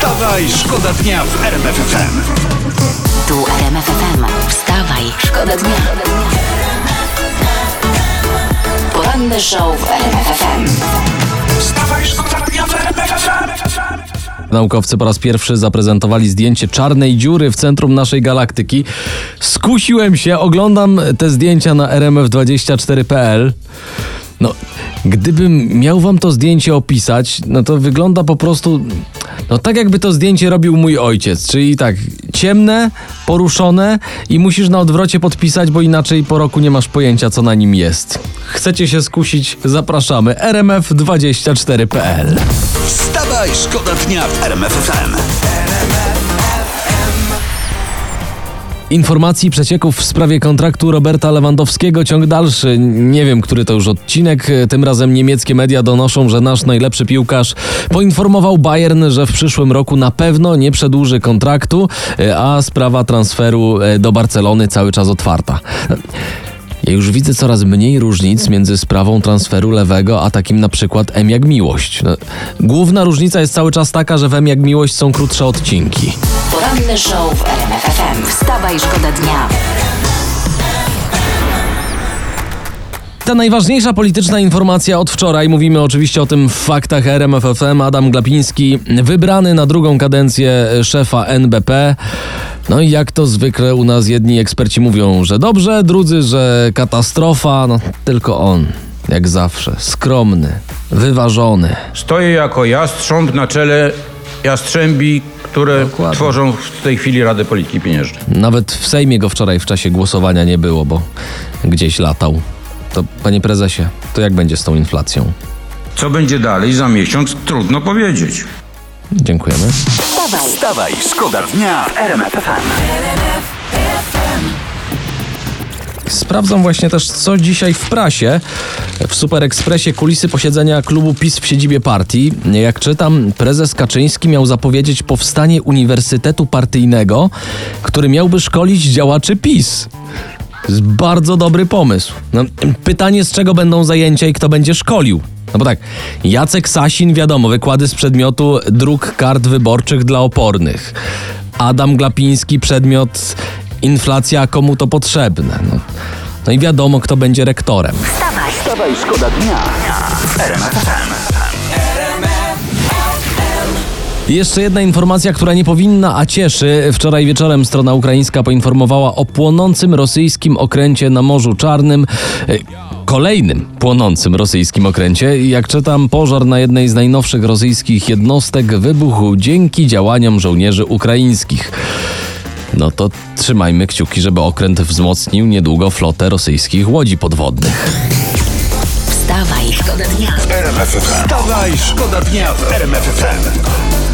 Wstawaj, szkoda dnia w RMF FM. Tu RMF FM. Wstawaj, szkoda dnia. Poranny show w RMF FM. Wstawaj, szkoda dnia w RMF FM. Naukowcy po raz pierwszy zaprezentowali zdjęcie czarnej dziury w centrum naszej galaktyki. Skusiłem się, oglądam te zdjęcia na rmf24.pl. No, gdybym miał wam to zdjęcie opisać, no to wygląda po prostu no tak jakby to zdjęcie robił mój ojciec, czyli tak ciemne, poruszone i musisz na odwrocie podpisać, bo inaczej po roku nie masz pojęcia co na nim jest. Chcecie się skusić? Zapraszamy rmf24.pl. Wstawaj, szkoda dnia w RMF Informacji przecieków w sprawie kontraktu Roberta Lewandowskiego ciąg dalszy. Nie wiem, który to już odcinek. Tym razem niemieckie media donoszą, że nasz najlepszy piłkarz poinformował Bayern, że w przyszłym roku na pewno nie przedłuży kontraktu, a sprawa transferu e, do Barcelony cały czas otwarta. Ja już widzę coraz mniej różnic między sprawą transferu lewego, a takim na przykład M jak miłość. No, główna różnica jest cały czas taka, że w M jak miłość są krótsze odcinki. Poranny show w RMF Wstawaj, szkoda dnia. Ta najważniejsza polityczna informacja od wczoraj, mówimy oczywiście o tym w faktach RMFFM, Adam Glapiński wybrany na drugą kadencję szefa NBP. No i jak to zwykle u nas jedni eksperci mówią, że dobrze, drudzy, że katastrofa, no tylko on, jak zawsze, skromny, wyważony. Stoję jako jastrząb na czele jastrzębi, które Dokładnie. tworzą w tej chwili Radę Polityki Pieniężnej. Nawet w Sejmie go wczoraj w czasie głosowania nie było, bo gdzieś latał. To panie prezesie, to jak będzie z tą inflacją? Co będzie dalej za miesiąc, trudno powiedzieć. Dziękujemy. Wstawaj, Wstawaj, szkoda dnia w RMF Sprawdzam właśnie też, co dzisiaj w prasie. W Super Expressie kulisy posiedzenia klubu PiS w siedzibie partii. Jak czytam, prezes Kaczyński miał zapowiedzieć powstanie uniwersytetu partyjnego, który miałby szkolić działaczy PiS. Bardzo dobry pomysł. No, pytanie, z czego będą zajęcia i kto będzie szkolił. No bo tak, Jacek Sasin, wiadomo, wykłady z przedmiotu druk kart wyborczych dla opornych. Adam Glapiński, przedmiot inflacja, komu to potrzebne. No, no i wiadomo, kto będzie rektorem. wstawaj. Wstawaj, szkoda dnia jeszcze jedna informacja, która nie powinna, a cieszy. Wczoraj wieczorem strona ukraińska poinformowała o płonącym rosyjskim okręcie na Morzu Czarnym. E, Kolejnym płonącym rosyjskim okręcie. Jak czytam, pożar na jednej z najnowszych rosyjskich jednostek wybuchł dzięki działaniom żołnierzy ukraińskich. No to trzymajmy kciuki, żeby okręt wzmocnił niedługo flotę rosyjskich łodzi podwodnych. Wstawaj, szkoda dnia. RMF FM. Wstawaj, szkoda dnia w RMF FM.